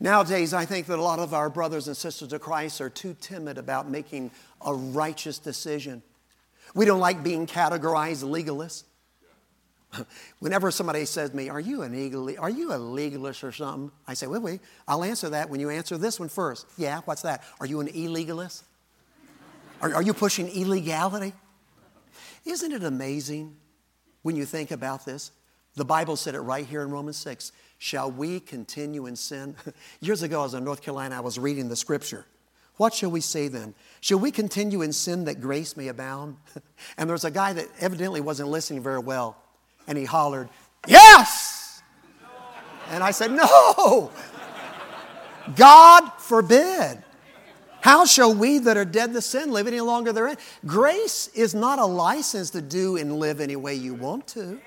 Nowadays, I think that a lot of our brothers and sisters of Christ are too timid about making a righteous decision. We don't like being categorized legalists. [LAUGHS] Whenever somebody says to me, Are you an eagle, are you a legalist or something? I say, Wait, wait, I'll answer that when you answer this one first. Yeah, what's that? Are you an illegalist? Are, are you pushing illegality? Isn't it amazing when you think about this? The Bible said it right here in Romans 6. Shall we continue in sin? [LAUGHS] Years ago, I was in North Carolina, I was reading the scripture. What shall we say then? Shall we continue in sin that grace may abound? [LAUGHS] and there's a guy that evidently wasn't listening very well and he hollered, Yes! And I said, No! God forbid. How shall we that are dead to sin live any longer therein? Grace is not a license to do and live any way you want to.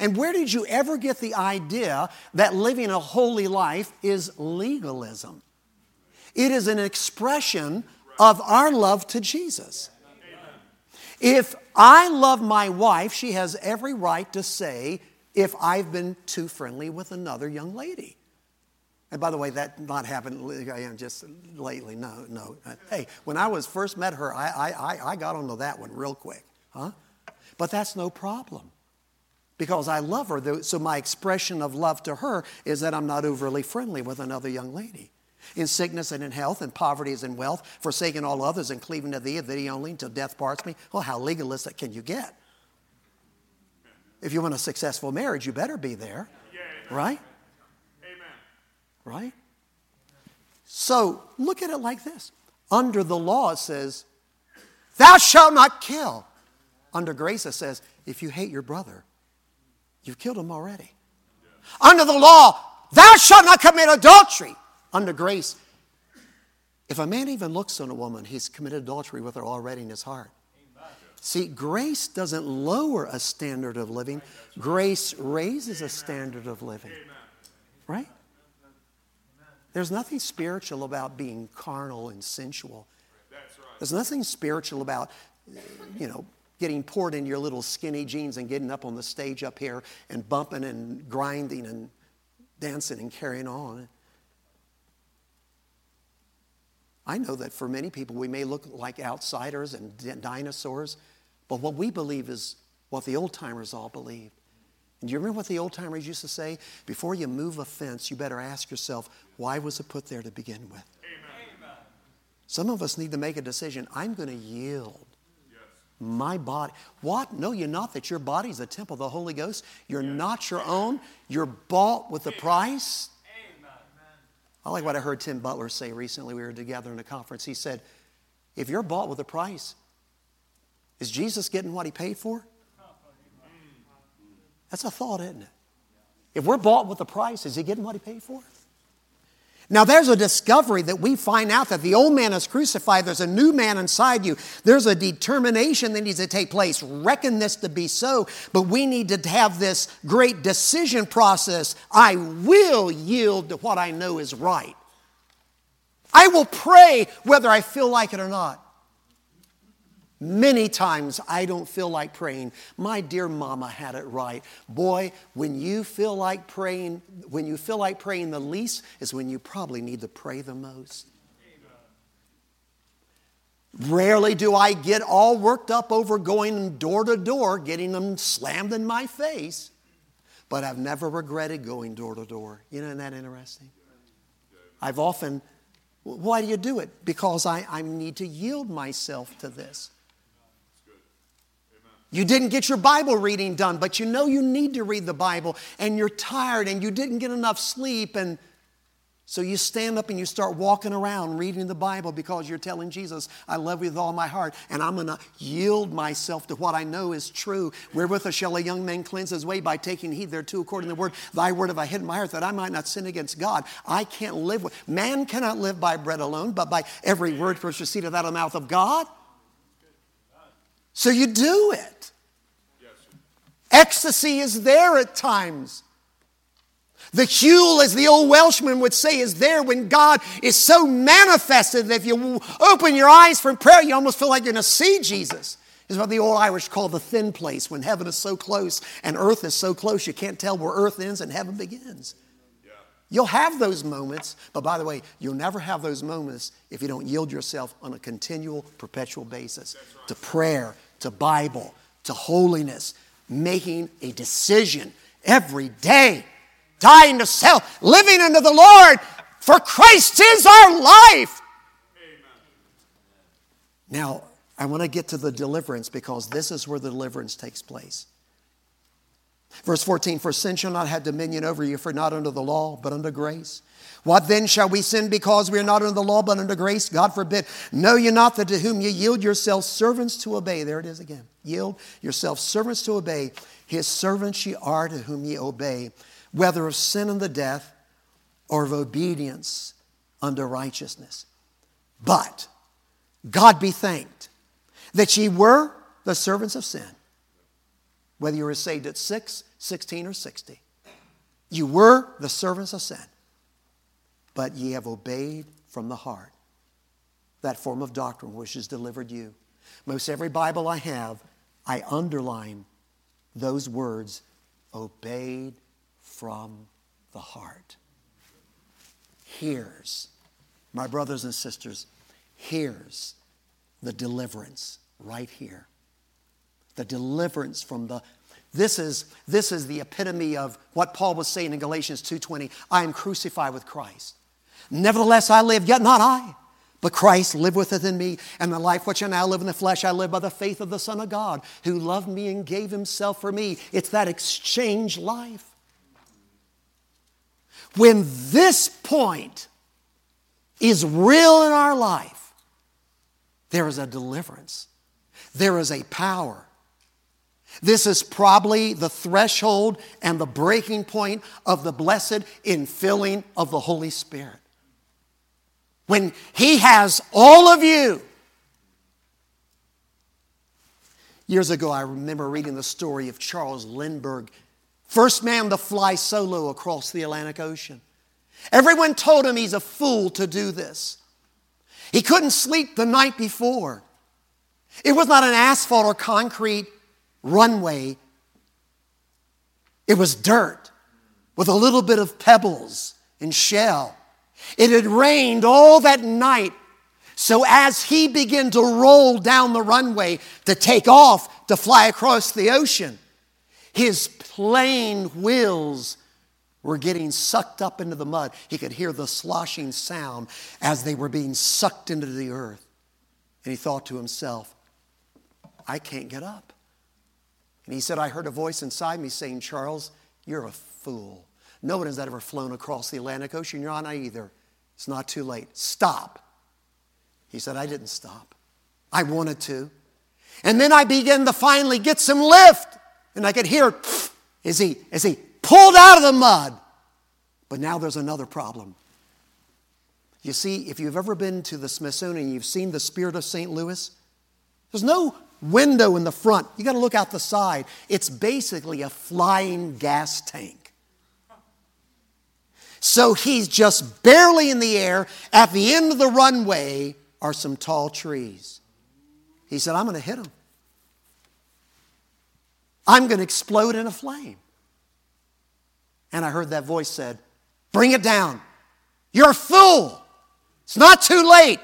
And where did you ever get the idea that living a holy life is legalism? It is an expression of our love to Jesus. If I love my wife, she has every right to say if I've been too friendly with another young lady. And by the way, that not happened uh, I am just lately. No, no. Uh, hey, when I was first met her, I, I, I got onto that one real quick. Huh? But that's no problem because I love her. So my expression of love to her is that I'm not overly friendly with another young lady in sickness and in health, in poverty as in wealth, forsaking all others and cleaving to thee, thee only, until death parts me. Well, how legalistic can you get? If you want a successful marriage, you better be there. Right? Amen. Right? So look at it like this. Under the law, it says, Thou shalt not kill. Under grace, it says, If you hate your brother, you've killed him already. Under the law, Thou shalt not commit adultery under grace, if a man even looks on a woman, he's committed adultery with her already in his heart. See, grace doesn't lower a standard of living, grace raises a standard of living. Right? There's nothing spiritual about being carnal and sensual. There's nothing spiritual about, you know, getting poured in your little skinny jeans and getting up on the stage up here and bumping and grinding and dancing and carrying on. I know that for many people, we may look like outsiders and dinosaurs, but what we believe is what the old timers all believed. And do you remember what the old timers used to say? Before you move a fence, you better ask yourself, why was it put there to begin with? Amen. Some of us need to make a decision. I'm going to yield yes. my body. What? No, you're not. That your body's a temple of the Holy Ghost. You're yes. not your own. You're bought with a price. I like what I heard Tim Butler say recently. We were together in a conference. He said, If you're bought with a price, is Jesus getting what he paid for? That's a thought, isn't it? If we're bought with a price, is he getting what he paid for? Now, there's a discovery that we find out that the old man is crucified. There's a new man inside you. There's a determination that needs to take place. Reckon this to be so, but we need to have this great decision process. I will yield to what I know is right. I will pray whether I feel like it or not. Many times I don't feel like praying. My dear mama had it right. Boy, when you feel like praying, when you feel like praying the least is when you probably need to pray the most. Rarely do I get all worked up over going door to door, getting them slammed in my face, but I've never regretted going door to door. You know, isn't that interesting? I've often, why do you do it? Because I, I need to yield myself to this. You didn't get your Bible reading done, but you know you need to read the Bible, and you're tired and you didn't get enough sleep, and so you stand up and you start walking around reading the Bible because you're telling Jesus, I love you with all my heart, and I'm going to yield myself to what I know is true. Wherewith shall a young man cleanse his way by taking heed thereto according to the word. Thy word have I hid in my heart that I might not sin against God. I can't live with, man cannot live by bread alone, but by every word which proceedeth out of the mouth of God. So you do it. Ecstasy is there at times. The hwyl, as the old Welshman would say, is there when God is so manifested that if you open your eyes for prayer, you almost feel like you're going to see Jesus. Is what the old Irish call the thin place, when heaven is so close and earth is so close you can't tell where earth ends and heaven begins. Yeah. You'll have those moments, but by the way, you'll never have those moments if you don't yield yourself on a continual, perpetual basis right. to prayer, to Bible, to holiness, making a decision every day dying to self, living unto the Lord, for Christ is our life. Amen. Now, I want to get to the deliverance because this is where the deliverance takes place. Verse 14, for sin shall not have dominion over you, for not under the law, but under grace. What then shall we sin because we are not under the law, but under grace? God forbid. Know ye not that to whom ye yield yourselves servants to obey, there it is again. Yield yourselves servants to obey, his servants ye are to whom ye obey, whether of sin unto death or of obedience unto righteousness. But God be thanked that ye were the servants of sin, whether you were saved at 6, 16, or 60. You were the servants of sin, but ye have obeyed from the heart that form of doctrine which is delivered you. Most every Bible I have, I underline those words obeyed from the heart. Here's, my brothers and sisters, here's the deliverance right here. The deliverance from the this is, this is the epitome of what Paul was saying in Galatians 2:20. I am crucified with Christ. Nevertheless, I live, yet not I, but Christ liveth within me, and the life which I now live in the flesh, I live by the faith of the Son of God, who loved me and gave himself for me. It's that exchange life. When this point is real in our life, there is a deliverance, there is a power. This is probably the threshold and the breaking point of the blessed infilling of the Holy Spirit. When He has all of you. Years ago, I remember reading the story of Charles Lindbergh First man to fly solo across the Atlantic Ocean. Everyone told him he's a fool to do this. He couldn't sleep the night before. It was not an asphalt or concrete runway, it was dirt with a little bit of pebbles and shell. It had rained all that night. So as he began to roll down the runway to take off to fly across the ocean, his plane wheels were getting sucked up into the mud. He could hear the sloshing sound as they were being sucked into the earth. And he thought to himself, I can't get up. And he said, I heard a voice inside me saying, Charles, you're a fool. No one has ever flown across the Atlantic Ocean. You're not either. It's not too late. Stop. He said, I didn't stop. I wanted to. And then I began to finally get some lift. And I could hear, is he, is he pulled out of the mud? But now there's another problem. You see, if you've ever been to the Smithsonian, and you've seen the Spirit of St. Louis, there's no window in the front. You got to look out the side. It's basically a flying gas tank. So he's just barely in the air. At the end of the runway are some tall trees. He said, I'm going to hit him. I'm going to explode in a flame. And I heard that voice said, Bring it down. You're a fool. It's not too late.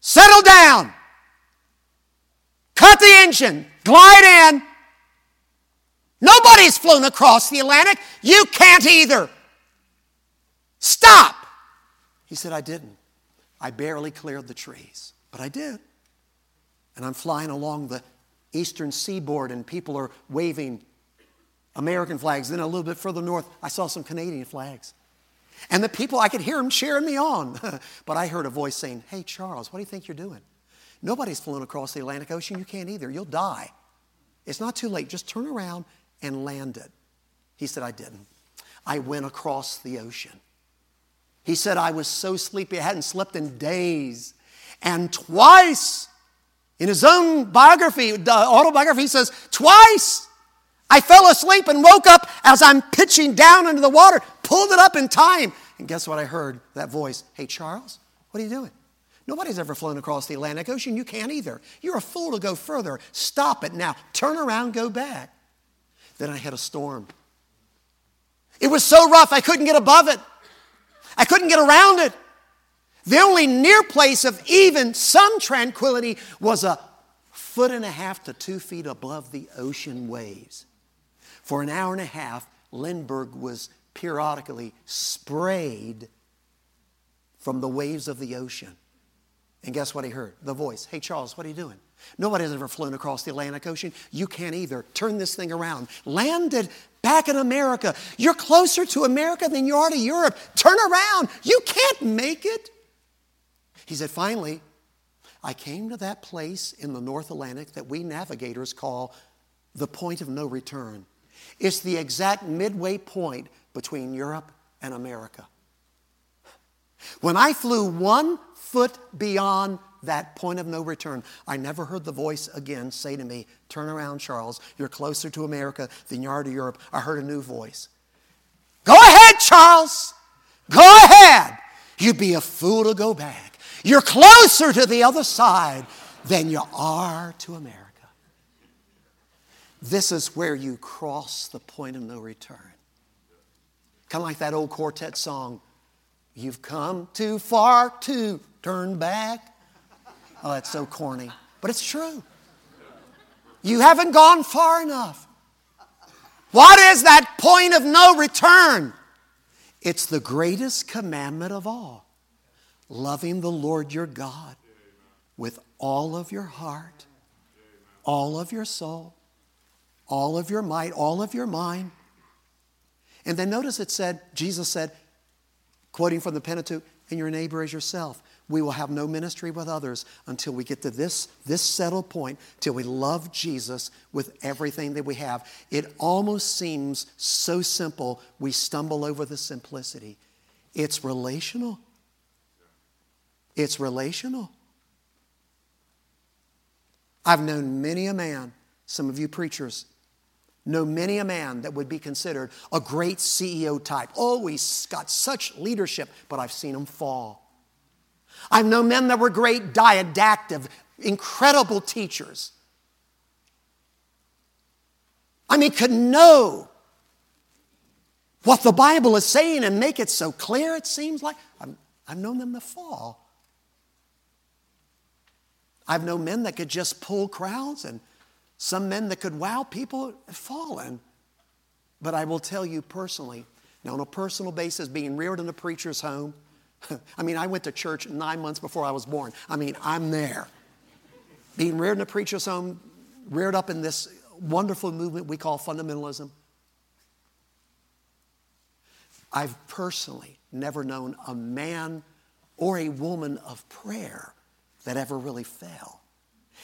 Settle down. Cut the engine. Glide in. Nobody's flown across the Atlantic. You can't either. Stop. He said, I didn't. I barely cleared the trees, but I did. And I'm flying along the eastern seaboard, and people are waving American flags. Then a little bit further north, I saw some Canadian flags. And the people, I could hear them cheering me on. [LAUGHS] but I heard a voice saying, Hey, Charles, what do you think you're doing? Nobody's flown across the Atlantic Ocean. You can't either. You'll die. It's not too late. Just turn around and land it. He said, I didn't. I went across the ocean. He said, I was so sleepy, I hadn't slept in days. And twice, in his own biography, autobiography, he says, Twice I fell asleep and woke up as I'm pitching down into the water, pulled it up in time. And guess what I heard? That voice Hey, Charles, what are you doing? Nobody's ever flown across the Atlantic Ocean. You can't either. You're a fool to go further. Stop it now. Turn around, go back. Then I had a storm. It was so rough, I couldn't get above it. I couldn't get around it. The only near place of even some tranquility was a foot and a half to two feet above the ocean waves. For an hour and a half, Lindbergh was periodically sprayed from the waves of the ocean. And guess what he heard? The voice Hey, Charles, what are you doing? Nobody's ever flown across the Atlantic Ocean. You can't either. Turn this thing around. Landed back in America. You're closer to America than you are to Europe. Turn around. You can't make it. He said, finally, I came to that place in the North Atlantic that we navigators call the point of no return. It's the exact midway point between Europe and America. When I flew one foot beyond that point of no return, I never heard the voice again say to me, Turn around, Charles. You're closer to America than you are to Europe. I heard a new voice. Go ahead, Charles. Go ahead. You'd be a fool to go back. You're closer to the other side than you are to America. This is where you cross the point of no return. Kind of like that old quartet song, You've come too far to turn back. Oh, that's so corny, but it's true. You haven't gone far enough. What is that point of no return? It's the greatest commandment of all loving the Lord your God with all of your heart, all of your soul, all of your might, all of your mind. And then notice it said, Jesus said, quoting from the Pentateuch, and your neighbor as yourself. We will have no ministry with others until we get to this, this settled point, till we love Jesus with everything that we have. It almost seems so simple, we stumble over the simplicity. It's relational. It's relational. I've known many a man, some of you preachers, know many a man that would be considered a great CEO type. Always got such leadership, but I've seen him fall. I've known men that were great didactic, incredible teachers. I mean, could know what the Bible is saying and make it so clear, it seems like. I've, I've known them to fall. I've known men that could just pull crowds and some men that could wow people have fallen. But I will tell you personally, now on a personal basis, being reared in a preacher's home, [LAUGHS] I mean, I went to church nine months before I was born. I mean, I'm there. Being reared in a preacher's home, reared up in this wonderful movement we call fundamentalism. I've personally never known a man or a woman of prayer that ever really fell.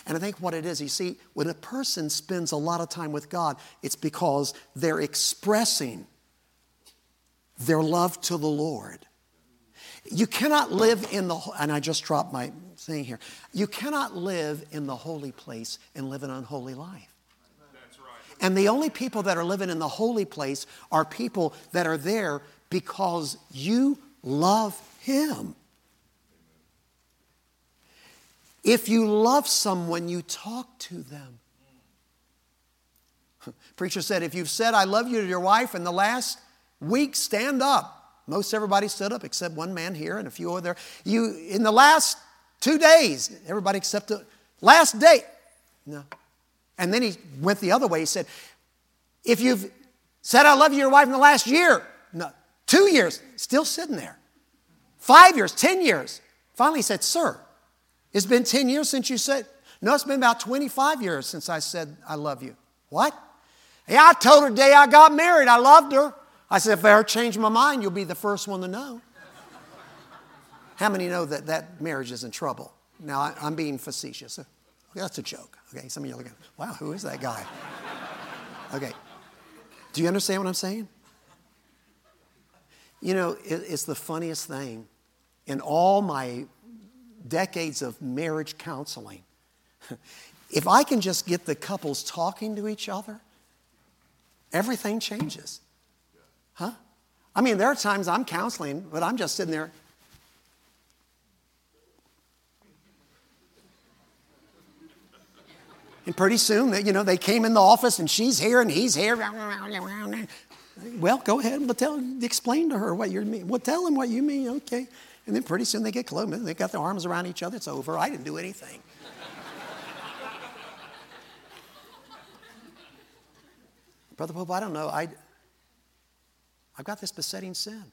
And I think what it is, you see, when a person spends a lot of time with God, it's because they're expressing their love to the Lord. You cannot live in the, and I just dropped my thing here. You cannot live in the holy place and live an unholy life. And the only people that are living in the holy place are people that are there because you love Him. If you love someone, you talk to them. [LAUGHS] Preacher said, if you've said, I love you to your wife in the last week, stand up. Most everybody stood up except one man here and a few over there. You, in the last two days, everybody except the last day. No. And then he went the other way. He said, if you've said, I love you your wife in the last year, no, two years, still sitting there. Five years, 10 years. Finally, he said, Sir, it's been 10 years since you said, No, it's been about 25 years since I said, I love you. What? Yeah, I told her the day I got married, I loved her. I said, if I ever change my mind, you'll be the first one to know. How many know that that marriage is in trouble? Now, I, am being facetious. Okay, that's a joke. Okay, some of you are looking, wow, who is that guy? Okay, do you understand what I'm saying? You know, it, it's the funniest thing. In all my decades of marriage counseling, if I can just get the couples talking to each other, everything changes. Huh? I mean, there are times I'm counseling, but I'm just sitting there. And pretty soon, you know, they came in the office and she's here and he's here. Well, go ahead and tell, explain to her what you mean. Well, tell them what you mean, okay. And then pretty soon they get close. They got their arms around each other. It's over. I didn't do anything. Brother Pope, I don't know. I, I've got this besetting sin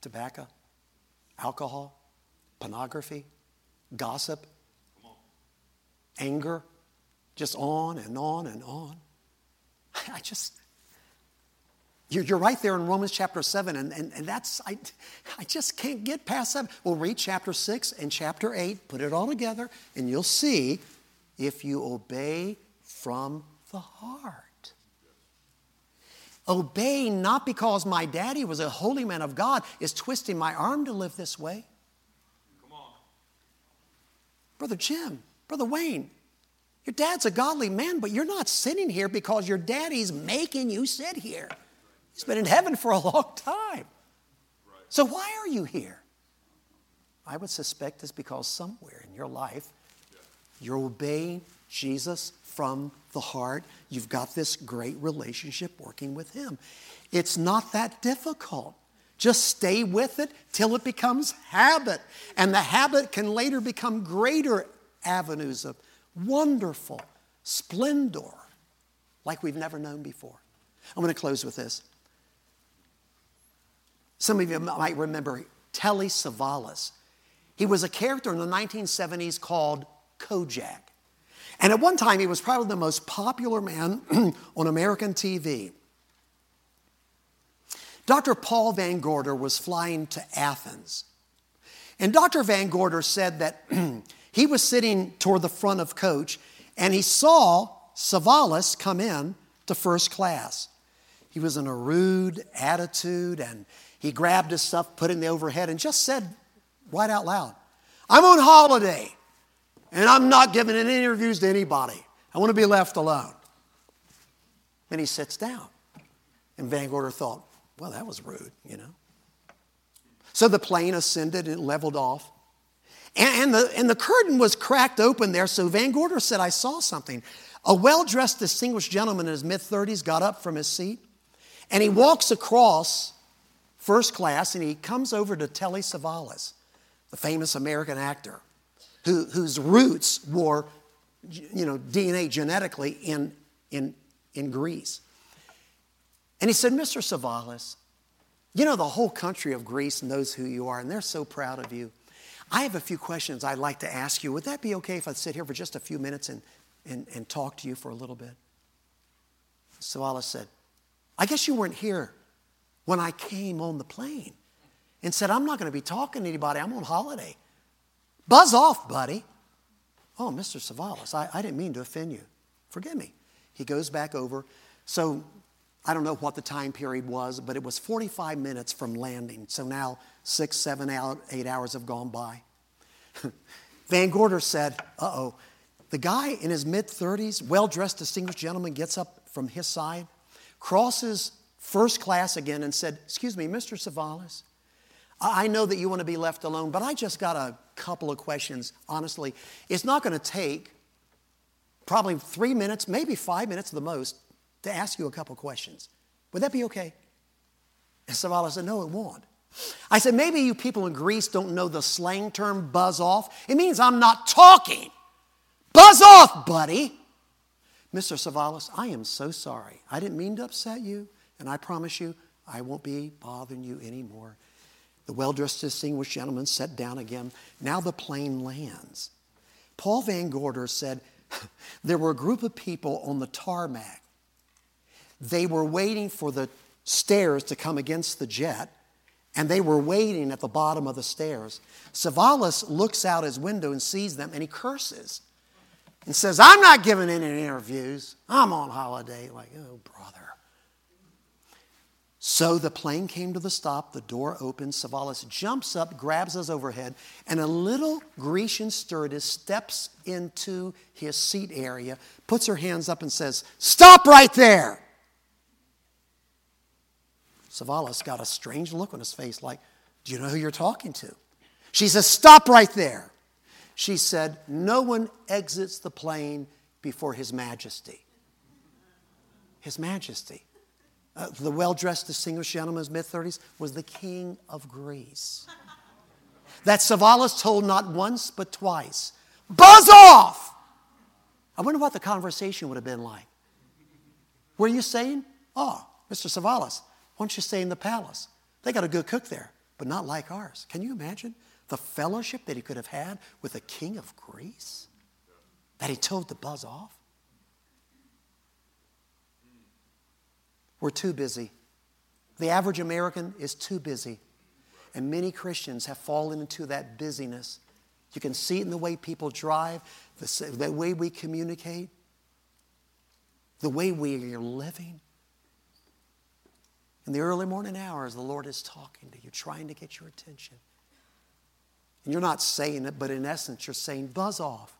tobacco, alcohol, pornography, gossip, anger, just on and on and on. [LAUGHS] I just, you're, you're right there in Romans chapter 7, and, and, and that's, I, I just can't get past that. We'll read chapter 6 and chapter 8, put it all together, and you'll see if you obey from the heart. Obeying not because my daddy was a holy man of God is twisting my arm to live this way. Come on. Brother Jim, Brother Wayne, your dad's a godly man, but you're not sitting here because your daddy's making you sit here. He's been in heaven for a long time. So why are you here? I would suspect it's because somewhere in your life you're obeying Jesus from the heart. You've got this great relationship working with Him. It's not that difficult. Just stay with it till it becomes habit. And the habit can later become greater avenues of wonderful splendor like we've never known before. I'm going to close with this. Some of you might remember Telly Savalas. He was a character in the 1970s called Kojak. And at one time, he was probably the most popular man [CLEARS THROAT] on American TV. Dr. Paul Van Gorder was flying to Athens. And Dr. Van Gorder said that [CLEARS THROAT] he was sitting toward the front of coach and he saw Savalas come in to first class. He was in a rude attitude and he grabbed his stuff, put it in the overhead, and just said right out loud, I'm on holiday and I'm not giving any interviews to anybody. I want to be left alone. And he sits down. And Van Gorder thought, well, that was rude, you know. So the plane ascended and leveled off. And, and, the, and the curtain was cracked open there, so Van Gorder said, I saw something. A well dressed, distinguished gentleman in his mid 30s got up from his seat and he walks across first class and he comes over to Telly Savalas, the famous American actor who, whose roots were, you know, DNA genetically in, in, in Greece. And he said, Mr. Savalas, you know, the whole country of Greece knows who you are, and they're so proud of you. I have a few questions I'd like to ask you. Would that be okay if I sit here for just a few minutes and, and, and talk to you for a little bit? Savalas said, I guess you weren't here when I came on the plane and said, I'm not going to be talking to anybody. I'm on holiday. Buzz off, buddy. Oh, Mr. Savalas, I, I didn't mean to offend you. Forgive me. He goes back over. So I don't know what the time period was, but it was 45 minutes from landing. So now six, seven, eight hours have gone by. [LAUGHS] Van Gorder said, uh oh. The guy in his mid 30s, well dressed, distinguished gentleman, gets up from his side, crosses first class again, and said, Excuse me, Mr. Savalas, I know that you want to be left alone, but I just got a couple of questions, honestly. It's not going to take probably three minutes, maybe five minutes at the most, to ask you a couple questions. Would that be okay? And Savala said, No, it won't. I said, Maybe you people in Greece don't know the slang term buzz off. It means I'm not talking. Buzz off, buddy. Mr. Savalas, I am so sorry. I didn't mean to upset you, and I promise you I won't be bothering you anymore. The well dressed, distinguished gentleman sat down again. Now the plane lands. Paul Van Gorder said, [LAUGHS] There were a group of people on the tarmac. They were waiting for the stairs to come against the jet, and they were waiting at the bottom of the stairs. Savalas looks out his window and sees them, and he curses and says, I'm not giving any interviews. I'm on holiday. Like, oh, brother. So the plane came to the stop, the door opens, Savalas jumps up, grabs us overhead, and a little Grecian stewardess steps into his seat area, puts her hands up, and says, Stop right there! Savalas got a strange look on his face, like, Do you know who you're talking to? She says, Stop right there. She said, No one exits the plane before His Majesty. His Majesty. Uh, the well dressed, distinguished gentleman in his mid 30s was the king of Greece. That Savalas told not once but twice Buzz off! I wonder what the conversation would have been like. Were you saying, Oh, Mr. Savalas, why don't you stay in the palace? They got a good cook there, but not like ours. Can you imagine the fellowship that he could have had with the king of Greece? That he told to buzz off? We're too busy. The average American is too busy. And many Christians have fallen into that busyness. You can see it in the way people drive, the, the way we communicate, the way we are living. In the early morning hours, the Lord is talking to you, trying to get your attention. And you're not saying it, but in essence, you're saying, buzz off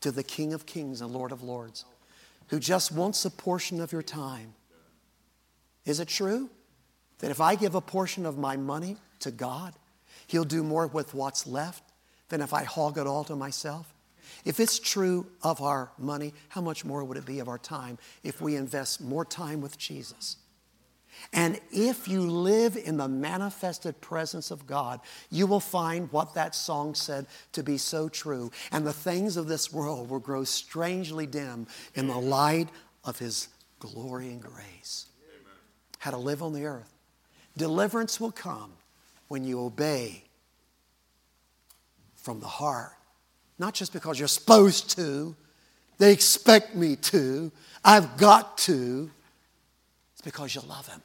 to the King of Kings and Lord of Lords, who just wants a portion of your time is it true that if I give a portion of my money to God, He'll do more with what's left than if I hog it all to myself? If it's true of our money, how much more would it be of our time if we invest more time with Jesus? And if you live in the manifested presence of God, you will find what that song said to be so true. And the things of this world will grow strangely dim in the light of His glory and grace how to live on the earth. Deliverance will come when you obey from the heart, not just because you're supposed to, they expect me to, I've got to. It's because you love Him.